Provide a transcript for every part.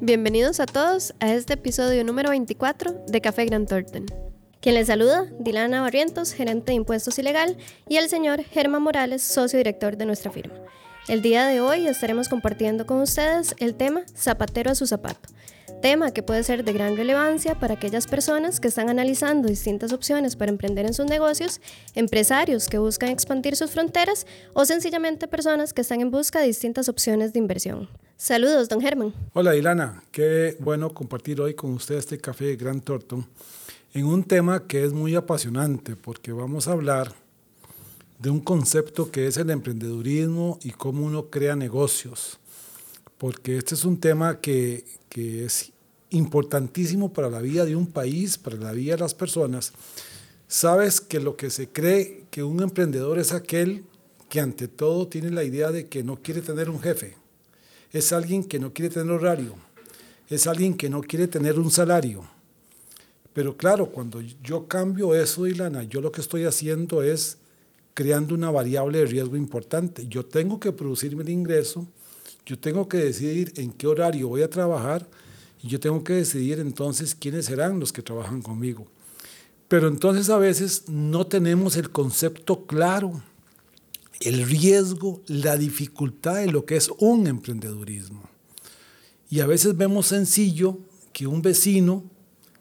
Bienvenidos a todos a este episodio número 24 de Café Gran Torten. Quien les saluda, Dilana Barrientos, gerente de impuestos ilegal, y el señor Germán Morales, socio director de nuestra firma. El día de hoy estaremos compartiendo con ustedes el tema Zapatero a su zapato, tema que puede ser de gran relevancia para aquellas personas que están analizando distintas opciones para emprender en sus negocios, empresarios que buscan expandir sus fronteras o sencillamente personas que están en busca de distintas opciones de inversión. Saludos, don Germán. Hola, Dilana. Qué bueno compartir hoy con usted este café de Grand Thornton en un tema que es muy apasionante porque vamos a hablar de un concepto que es el emprendedurismo y cómo uno crea negocios. Porque este es un tema que, que es importantísimo para la vida de un país, para la vida de las personas. Sabes que lo que se cree que un emprendedor es aquel que ante todo tiene la idea de que no quiere tener un jefe, es alguien que no quiere tener horario, es alguien que no quiere tener un salario. Pero claro, cuando yo cambio eso, Ilana, yo lo que estoy haciendo es creando una variable de riesgo importante. Yo tengo que producirme el ingreso, yo tengo que decidir en qué horario voy a trabajar y yo tengo que decidir entonces quiénes serán los que trabajan conmigo. Pero entonces a veces no tenemos el concepto claro, el riesgo, la dificultad de lo que es un emprendedurismo. Y a veces vemos sencillo que un vecino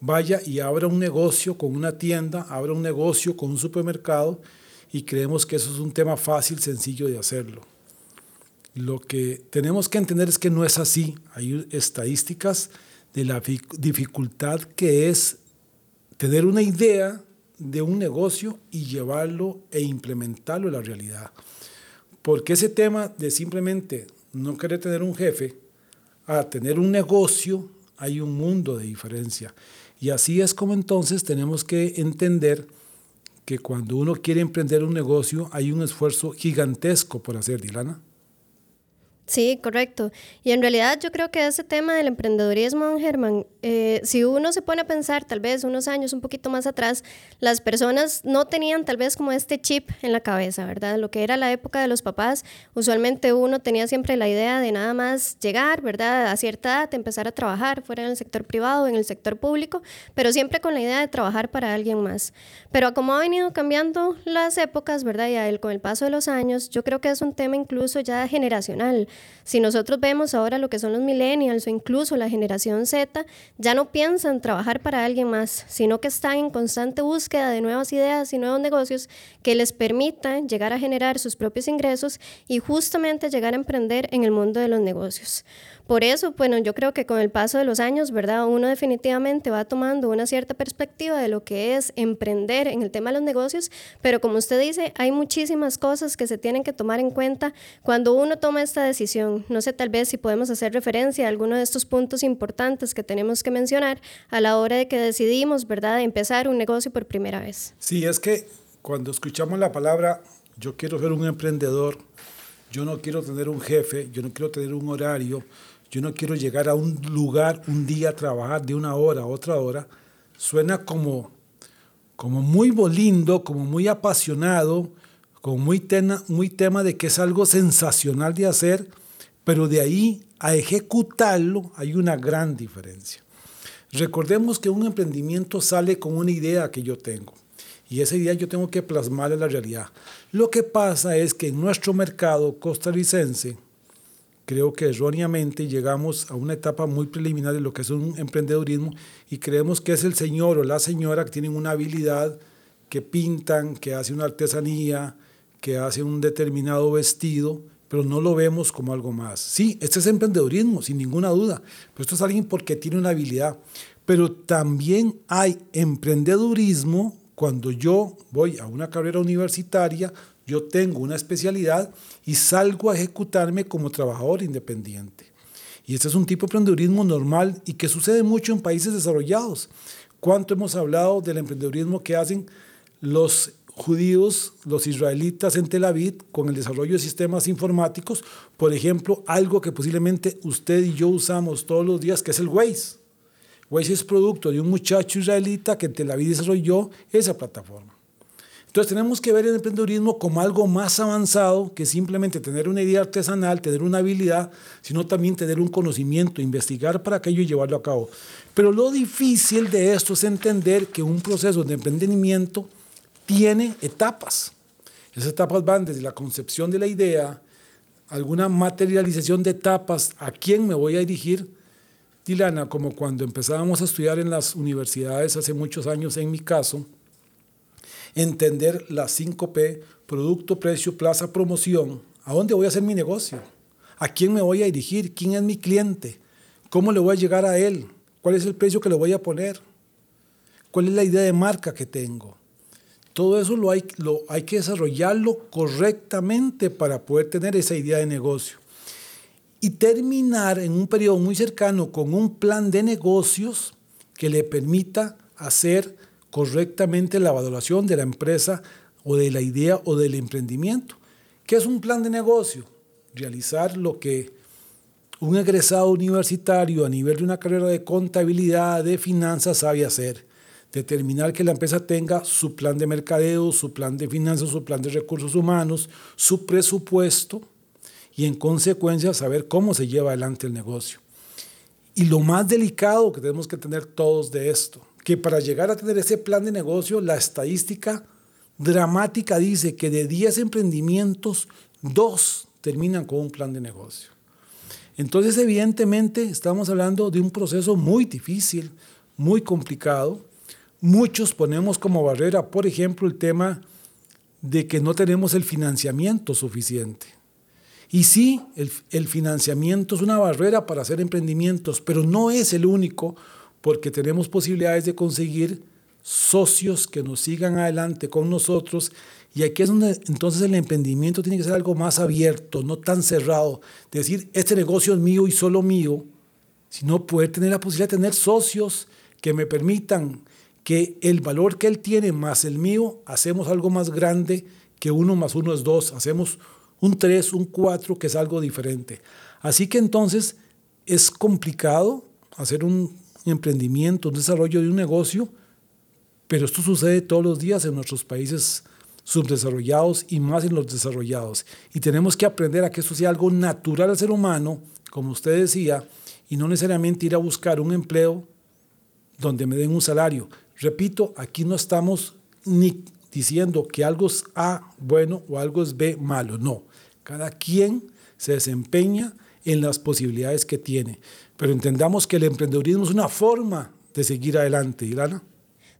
vaya y abra un negocio con una tienda, abra un negocio con un supermercado y creemos que eso es un tema fácil, sencillo de hacerlo. Lo que tenemos que entender es que no es así. Hay estadísticas de la dificultad que es tener una idea de un negocio y llevarlo e implementarlo en la realidad. Porque ese tema de simplemente no querer tener un jefe a tener un negocio, hay un mundo de diferencia. Y así es como entonces tenemos que entender que cuando uno quiere emprender un negocio hay un esfuerzo gigantesco por hacer, Dilana. Sí, correcto. Y en realidad yo creo que ese tema del emprendedorismo, Germán, eh, si uno se pone a pensar tal vez unos años un poquito más atrás, las personas no tenían tal vez como este chip en la cabeza, ¿verdad? Lo que era la época de los papás, usualmente uno tenía siempre la idea de nada más llegar, ¿verdad? A cierta edad, empezar a trabajar, fuera en el sector privado, en el sector público, pero siempre con la idea de trabajar para alguien más. Pero como ha venido cambiando las épocas, ¿verdad? Y con el paso de los años, yo creo que es un tema incluso ya generacional. Si nosotros vemos ahora lo que son los millennials o incluso la generación Z, ya no piensan trabajar para alguien más, sino que están en constante búsqueda de nuevas ideas y nuevos negocios que les permitan llegar a generar sus propios ingresos y justamente llegar a emprender en el mundo de los negocios. Por eso, bueno, yo creo que con el paso de los años, ¿verdad? Uno definitivamente va tomando una cierta perspectiva de lo que es emprender en el tema de los negocios, pero como usted dice, hay muchísimas cosas que se tienen que tomar en cuenta cuando uno toma esta decisión. No sé tal vez si podemos hacer referencia a alguno de estos puntos importantes que tenemos que mencionar a la hora de que decidimos, ¿verdad?, empezar un negocio por primera vez. Sí, es que cuando escuchamos la palabra yo quiero ser un emprendedor, yo no quiero tener un jefe, yo no quiero tener un horario, yo no quiero llegar a un lugar un día a trabajar de una hora a otra hora, suena como, como muy lindo, como muy apasionado, como muy, muy tema de que es algo sensacional de hacer, pero de ahí a ejecutarlo hay una gran diferencia. Recordemos que un emprendimiento sale con una idea que yo tengo y esa idea yo tengo que plasmarla en la realidad. Lo que pasa es que en nuestro mercado costarricense, creo que erróneamente llegamos a una etapa muy preliminar de lo que es un emprendedurismo y creemos que es el señor o la señora que tienen una habilidad, que pintan, que hace una artesanía, que hace un determinado vestido, pero no lo vemos como algo más. Sí, este es emprendedurismo, sin ninguna duda, pero esto es alguien porque tiene una habilidad. Pero también hay emprendedurismo cuando yo voy a una carrera universitaria, yo tengo una especialidad y salgo a ejecutarme como trabajador independiente. Y este es un tipo de emprendedurismo normal y que sucede mucho en países desarrollados. ¿Cuánto hemos hablado del emprendedurismo que hacen los judíos, los israelitas en Tel Aviv con el desarrollo de sistemas informáticos? Por ejemplo, algo que posiblemente usted y yo usamos todos los días, que es el Waze. Waze es producto de un muchacho israelita que en Tel Aviv desarrolló esa plataforma. Entonces tenemos que ver el emprendedurismo como algo más avanzado que simplemente tener una idea artesanal, tener una habilidad, sino también tener un conocimiento, investigar para aquello y llevarlo a cabo. Pero lo difícil de esto es entender que un proceso de emprendimiento tiene etapas. Esas etapas van desde la concepción de la idea, alguna materialización de etapas, a quién me voy a dirigir, Dilana, como cuando empezábamos a estudiar en las universidades hace muchos años, en mi caso, entender las 5P, producto, precio, plaza, promoción. ¿A dónde voy a hacer mi negocio? ¿A quién me voy a dirigir? ¿Quién es mi cliente? ¿Cómo le voy a llegar a él? ¿Cuál es el precio que le voy a poner? ¿Cuál es la idea de marca que tengo? Todo eso lo hay, lo, hay que desarrollarlo correctamente para poder tener esa idea de negocio. Y terminar en un periodo muy cercano con un plan de negocios que le permita hacer correctamente la valoración de la empresa o de la idea o del emprendimiento. ¿Qué es un plan de negocio? Realizar lo que un egresado universitario a nivel de una carrera de contabilidad, de finanzas, sabe hacer. Determinar que la empresa tenga su plan de mercadeo, su plan de finanzas, su plan de recursos humanos, su presupuesto y en consecuencia saber cómo se lleva adelante el negocio. Y lo más delicado que tenemos que tener todos de esto que para llegar a tener ese plan de negocio, la estadística dramática dice que de 10 emprendimientos, dos terminan con un plan de negocio. Entonces, evidentemente, estamos hablando de un proceso muy difícil, muy complicado. Muchos ponemos como barrera, por ejemplo, el tema de que no tenemos el financiamiento suficiente. Y sí, el, financiamiento es una barrera para hacer emprendimientos, pero no es el único porque tenemos posibilidades de conseguir socios que nos sigan adelante con nosotros. Y aquí es donde entonces el emprendimiento tiene que ser algo más abierto, no tan cerrado. Decir, este negocio es mío y solo mío, sino poder tener la posibilidad de tener socios que me permitan que el valor que él tiene más el mío, hacemos algo más grande que uno más uno es dos. Hacemos un tres, un cuatro, que es algo diferente. Así que entonces es complicado hacer un emprendimiento, un desarrollo de un negocio, pero esto sucede todos los días en nuestros países subdesarrollados y más en los desarrollados. Y tenemos que aprender a que esto sea algo natural al ser humano, como usted decía, y no necesariamente ir a buscar un empleo donde me den un salario. Repito, aquí no estamos ni diciendo que algo es A bueno o algo es B malo, no. Cada quien se desempeña en las posibilidades que tiene. Pero entendamos que el emprendedurismo es una forma de seguir adelante, Ilana.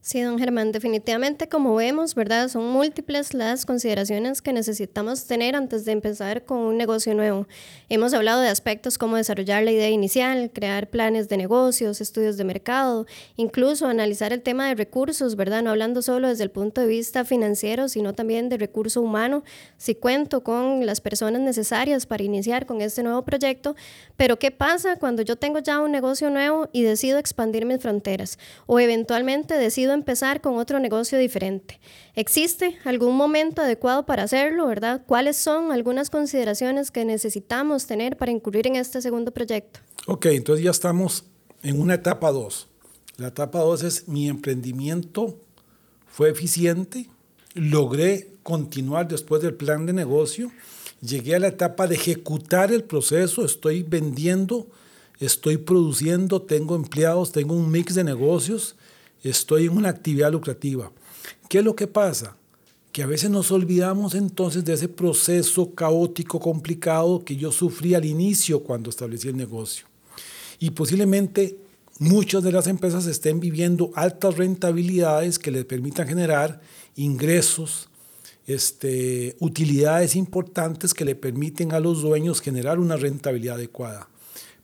Sí, don Germán, definitivamente como vemos, ¿verdad? Son múltiples las consideraciones que necesitamos tener antes de empezar con un negocio nuevo. Hemos hablado de aspectos como desarrollar la idea inicial, crear planes de negocios, estudios de mercado, incluso analizar el tema de recursos, ¿verdad? No hablando solo desde el punto de vista financiero, sino también de recurso humano, si cuento con las personas necesarias para iniciar con este nuevo proyecto, pero ¿qué pasa cuando yo tengo ya un negocio nuevo y decido expandir mis fronteras o eventualmente empezar con otro negocio diferente. ¿Existe algún momento adecuado para hacerlo, verdad? ¿Cuáles son algunas consideraciones que necesitamos tener para incurrir en este segundo proyecto? Ok, entonces ya estamos en una etapa 2. La etapa 2 es mi emprendimiento fue eficiente, logré continuar después del plan de negocio, llegué a la etapa de ejecutar el proceso, estoy vendiendo, estoy produciendo, tengo empleados, tengo un mix de negocios, estoy en una actividad lucrativa. ¿Qué es lo que pasa? Que a veces nos olvidamos entonces de ese proceso caótico, complicado que yo sufrí al inicio cuando establecí el negocio. Y posiblemente muchas de las empresas estén viviendo altas rentabilidades que les permitan generar ingresos, este, utilidades importantes que le permiten a los dueños generar una rentabilidad adecuada.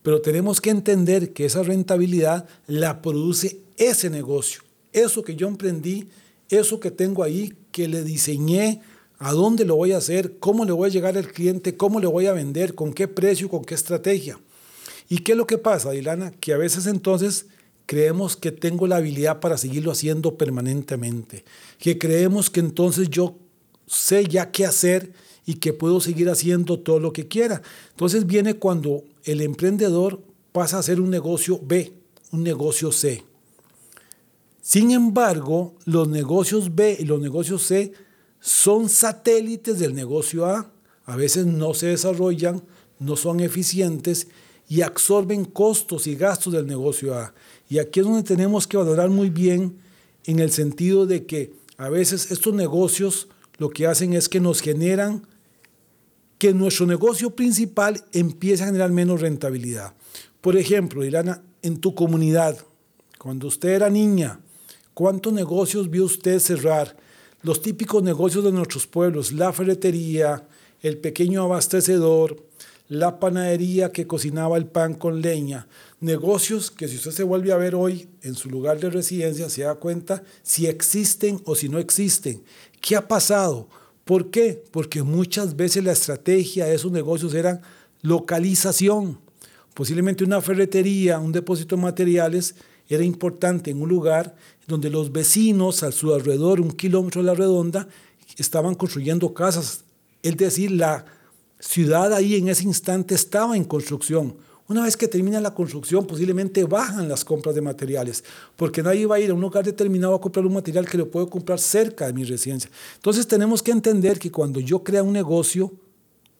Pero tenemos que entender que esa rentabilidad la produce ese negocio, eso que yo emprendí, eso que tengo ahí, que le diseñé, a dónde lo voy a hacer, cómo le voy a llegar al cliente, cómo le voy a vender, con qué precio, con qué estrategia. ¿Y qué es lo que pasa, Dilana? Que a veces entonces creemos que tengo la habilidad para seguirlo haciendo permanentemente, que creemos que entonces yo sé ya qué hacer y que puedo seguir haciendo todo lo que quiera. Entonces viene cuando el emprendedor pasa a ser un negocio B, un negocio C. Sin embargo, los negocios B y los negocios C son satélites del negocio A. A veces no se desarrollan, no son eficientes y absorben costos y gastos del negocio A. Y aquí es donde tenemos que valorar muy bien en el sentido de que a veces estos negocios lo que hacen es que nos generan que nuestro negocio principal empiece a generar menos rentabilidad. Por ejemplo, Irana, en tu comunidad, cuando usted era niña, ¿cuántos negocios vio usted cerrar? Los típicos negocios de nuestros pueblos, la ferretería, el pequeño abastecedor, la panadería que cocinaba el pan con leña, negocios que si usted se vuelve a ver hoy en su lugar de residencia, se da cuenta si existen o si no existen. ¿Qué ha pasado? ¿Por qué? Porque muchas veces la estrategia de esos negocios era localización. Posiblemente una ferretería, un depósito de materiales, era importante en un lugar donde los vecinos a su alrededor, un kilómetro a la redonda, estaban construyendo casas. Es decir, la ciudad ahí en ese instante estaba en construcción. Una vez que termina la construcción, posiblemente bajan las compras de materiales, porque nadie va a ir a un lugar determinado a comprar un material que lo puedo comprar cerca de mi residencia. Entonces tenemos que entender que cuando yo crea un negocio,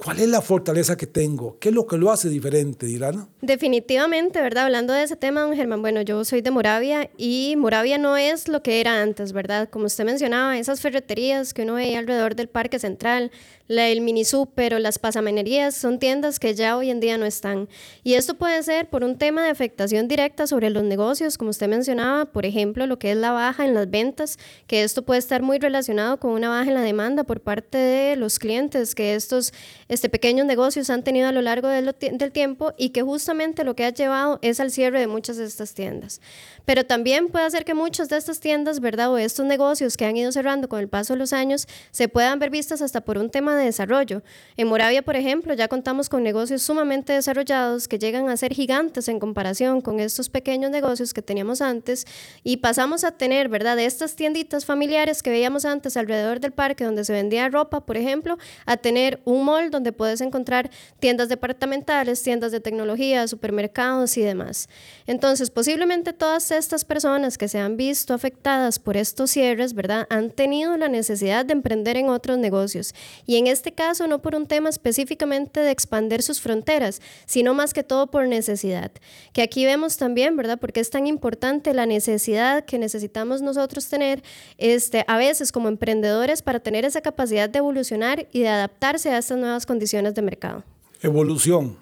¿Cuál es la fortaleza que tengo? ¿Qué es lo que lo hace diferente, Dilana? Definitivamente, ¿verdad? Hablando de ese tema, don Germán, bueno, yo soy de Moravia y Moravia no es lo que era antes, ¿verdad? Como usted mencionaba, esas ferreterías que uno veía alrededor del Parque Central, la, el mini super o las pasamanerías son tiendas que ya hoy en día no están. Y esto puede ser por un tema de afectación directa sobre los negocios, como usted mencionaba, por ejemplo, lo que es la baja en las ventas, que esto puede estar muy relacionado con una baja en la demanda por parte de los clientes que estos este, pequeños negocios han tenido a lo largo del, tiempo y que justamente lo que ha llevado es al cierre de muchas de estas tiendas. Pero también puede hacer que muchas de estas tiendas, ¿verdad? O estos negocios que han ido cerrando con el paso de los años se puedan ver vistas hasta por un tema de desarrollo. En Moravia, por ejemplo, ya contamos con negocios sumamente desarrollados que llegan a ser gigantes en comparación con estos pequeños negocios que teníamos antes y pasamos a tener, ¿verdad? Estas tienditas familiares que veíamos antes alrededor del parque donde se vendía ropa, por ejemplo, a tener un mall donde puedes encontrar tiendas departamentales, tiendas de tecnología, supermercados y demás. Entonces, posiblemente todas estas personas que se han visto afectadas por estos cierres, ¿verdad? Han tenido la necesidad de emprender en otros negocios. Y en este caso no por un tema específicamente de expandir sus fronteras, sino más que todo por necesidad. Que aquí vemos también, ¿verdad? Porque es tan importante la necesidad que necesitamos nosotros tener este, a veces como emprendedores para tener esa capacidad de evolucionar y de adaptarse a estas nuevas condiciones de mercado. Evolución.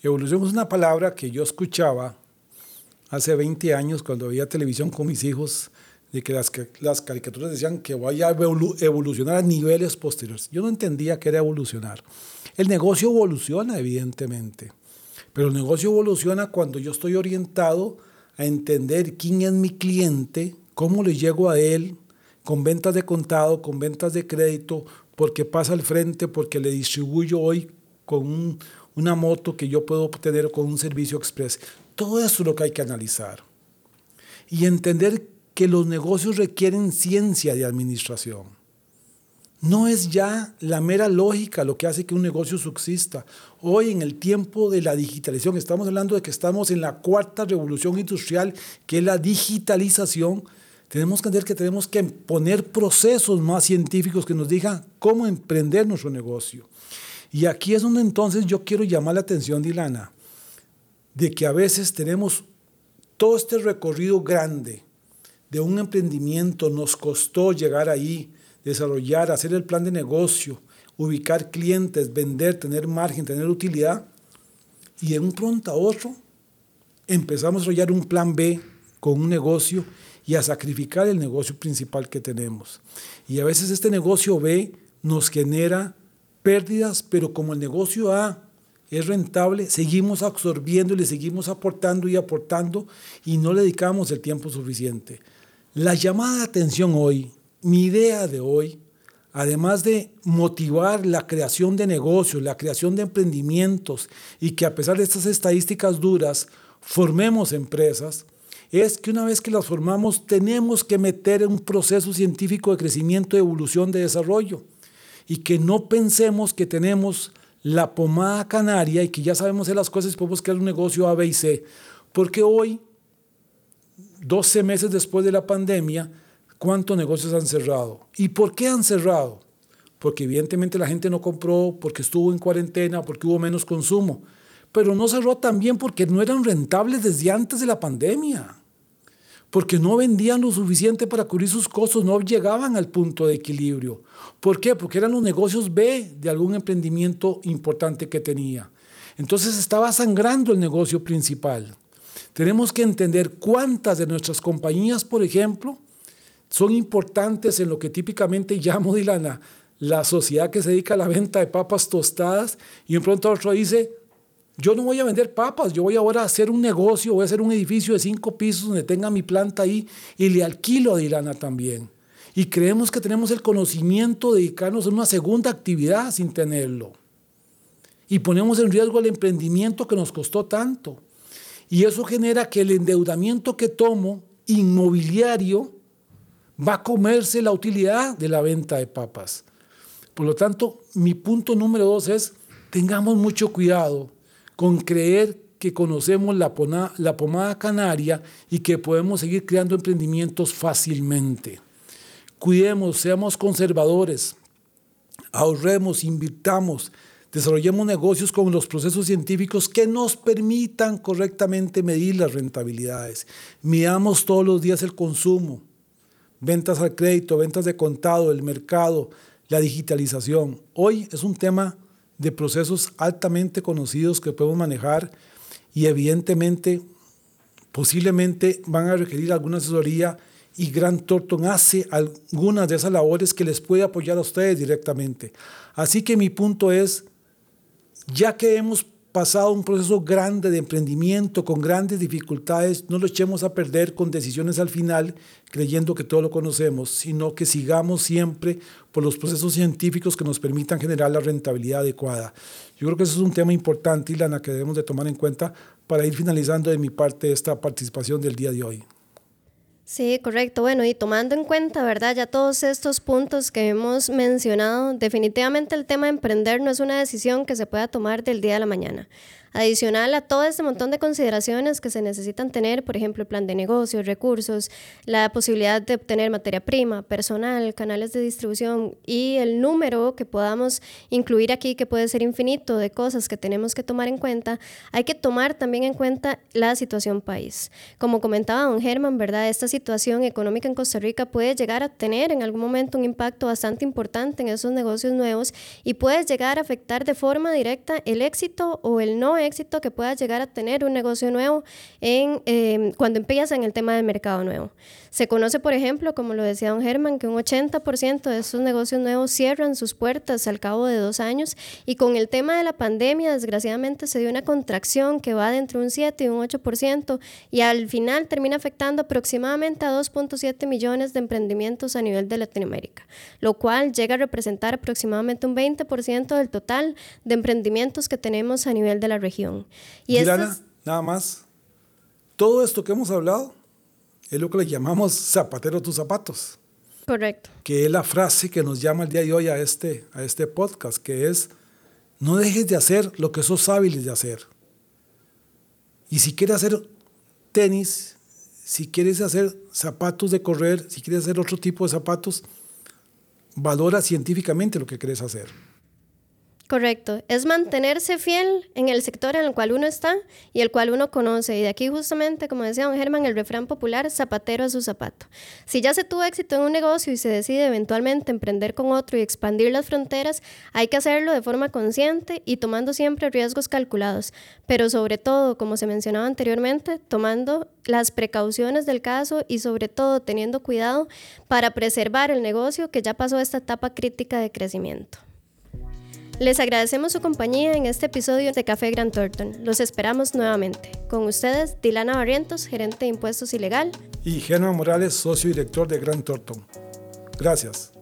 Evolución es una palabra que yo escuchaba hace 20 años cuando veía televisión con mis hijos, de que las, caricaturas decían que vaya a evolucionar a niveles posteriores. Yo no entendía qué era evolucionar. El negocio evoluciona, evidentemente, pero el negocio evoluciona cuando yo estoy orientado a entender quién es mi cliente, cómo le llego a él, con ventas de contado, con ventas de crédito, porque pasa al frente, porque le distribuyo hoy con una moto que yo puedo obtener con un servicio express. Todo eso es lo que hay que analizar. Y entender que los negocios requieren ciencia de administración. No es ya la mera lógica lo que hace que un negocio subsista. Hoy en el tiempo de la digitalización, estamos hablando de que estamos en la cuarta revolución industrial, que es la digitalización. Tenemos que entender que tenemos que poner procesos más científicos que nos digan cómo emprender nuestro negocio. Y aquí es donde entonces yo quiero llamar la atención, Dilana de que a veces tenemos todo este recorrido grande de un emprendimiento, nos costó llegar ahí, desarrollar, hacer el plan de negocio, ubicar clientes, vender, tener margen, tener utilidad, y de un pronto a otro empezamos a desarrollar un plan B con un negocio y a sacrificar el negocio principal que tenemos. Y a veces este negocio B nos genera pérdidas, pero como el negocio A es rentable, seguimos absorbiendo y le seguimos aportando y aportando y no le dedicamos el tiempo suficiente. La llamada de atención hoy, mi idea de hoy, además de motivar la creación de negocios, la creación de emprendimientos y que a pesar de estas estadísticas duras, formemos empresas, es que una vez que las formamos tenemos que meter en un proceso científico de crecimiento, de evolución, de desarrollo y que no pensemos que tenemos la pomada canaria y que ya sabemos hacer las cosas y podemos crear un negocio A, B y C. Porque hoy, 12 meses después de la pandemia, cuántos negocios han cerrado. ¿Y por qué han cerrado? Porque evidentemente la gente no compró, porque estuvo en cuarentena, porque hubo menos consumo. Pero no cerró también porque no eran rentables desde antes de la pandemia. Porque no vendían lo suficiente para cubrir sus costos, no llegaban al punto de equilibrio. ¿Por qué? Porque eran los negocios B de algún emprendimiento importante que tenía. Entonces estaba sangrando el negocio principal. Tenemos que entender cuántas de nuestras compañías, por ejemplo, son importantes en lo que típicamente llamo, Dilana, la sociedad que se dedica a la venta de papas tostadas y en pronto otro dice, yo no voy a vender papas, yo voy ahora a hacer un negocio, voy a hacer un edificio de cinco pisos donde tenga mi planta ahí y le alquilo a Dilana también. Y creemos que tenemos el conocimiento de dedicarnos a una segunda actividad sin tenerlo. Y ponemos en riesgo el emprendimiento que nos costó tanto. Y eso genera que el endeudamiento que tomo inmobiliario va a comerse la utilidad de la venta de papas. Por lo tanto, mi punto número dos es, tengamos mucho cuidado con creer que conocemos la, pomada canaria y que podemos seguir creando emprendimientos fácilmente. Cuidemos, seamos conservadores, ahorremos, invirtamos, desarrollemos negocios con los procesos científicos que nos permitan correctamente medir las rentabilidades. Midamos todos los días el consumo, ventas al crédito, ventas de contado, el mercado, la digitalización. Hoy es un tema de procesos altamente conocidos que podemos manejar y evidentemente posiblemente van a requerir alguna asesoría y Grant Thornton hace algunas de esas labores que les puede apoyar a ustedes directamente. Así que mi punto es, ya que hemos pasado un proceso grande de emprendimiento con grandes dificultades, no lo echemos a perder con decisiones al final creyendo que todo lo conocemos, sino que sigamos siempre por los procesos científicos que nos permitan generar la rentabilidad adecuada. Yo creo que eso es un tema importante, Ilana, que debemos de tomar en cuenta para ir finalizando de mi parte esta participación del día de hoy. Sí, correcto. Bueno, y tomando en cuenta, ¿verdad? Ya todos estos puntos que hemos mencionado, definitivamente el tema de emprender no es una decisión que se pueda tomar del día a la mañana. Adicional a todo este montón de consideraciones que se necesitan tener, por ejemplo, el plan de negocios, recursos, la posibilidad de obtener materia prima, personal, canales de distribución y el número que podamos incluir aquí, que puede ser infinito, de cosas que tenemos que tomar en cuenta, hay que tomar también en cuenta la situación país. Como comentaba don Germán, ¿verdad? Esta situación económica en Costa Rica puede llegar a tener en algún momento un impacto bastante importante en esos negocios nuevos y puede llegar a afectar de forma directa el éxito o el no éxito que pueda llegar a tener un negocio nuevo en, eh, cuando empieza en el tema del mercado nuevo. Se conoce, por ejemplo, como lo decía don Germán, que un 80% de esos negocios nuevos cierran sus puertas al cabo de dos años y con el tema de la pandemia, desgraciadamente, se dio una contracción que va de entre un 7 y un 8% y al final termina afectando aproximadamente a 2.7 millones de emprendimientos a nivel de Latinoamérica, lo cual llega a representar aproximadamente un 20% del total de emprendimientos que tenemos a nivel de la región. Y nada más, todo esto que hemos hablado es lo que le llamamos zapatero tus zapatos. Correcto. Que es la frase que nos llama el día de hoy a este, a este podcast, que es, no dejes de hacer lo que sos hábiles de hacer. Y si quieres hacer tenis, si quieres hacer zapatos de correr, si quieres hacer otro tipo de zapatos, valora científicamente lo que quieres hacer. Correcto, es mantenerse fiel en el sector en el cual uno está y el cual uno conoce. Y de aquí justamente, como decía don Germán, el refrán popular, zapatero a su zapato. Si ya se tuvo éxito en un negocio y se decide eventualmente emprender con otro y expandir las fronteras, hay que hacerlo de forma consciente y tomando siempre riesgos calculados. Pero sobre todo, como se mencionaba anteriormente, tomando las precauciones del caso y sobre todo teniendo cuidado para preservar el negocio que ya pasó esta etapa crítica de crecimiento. Les agradecemos su compañía en este episodio de Café Gran Thornton. Los esperamos nuevamente. Con ustedes, Dilana Barrientos, gerente de impuestos y. Y Germán Morales, socio director de Gran Thornton. Gracias.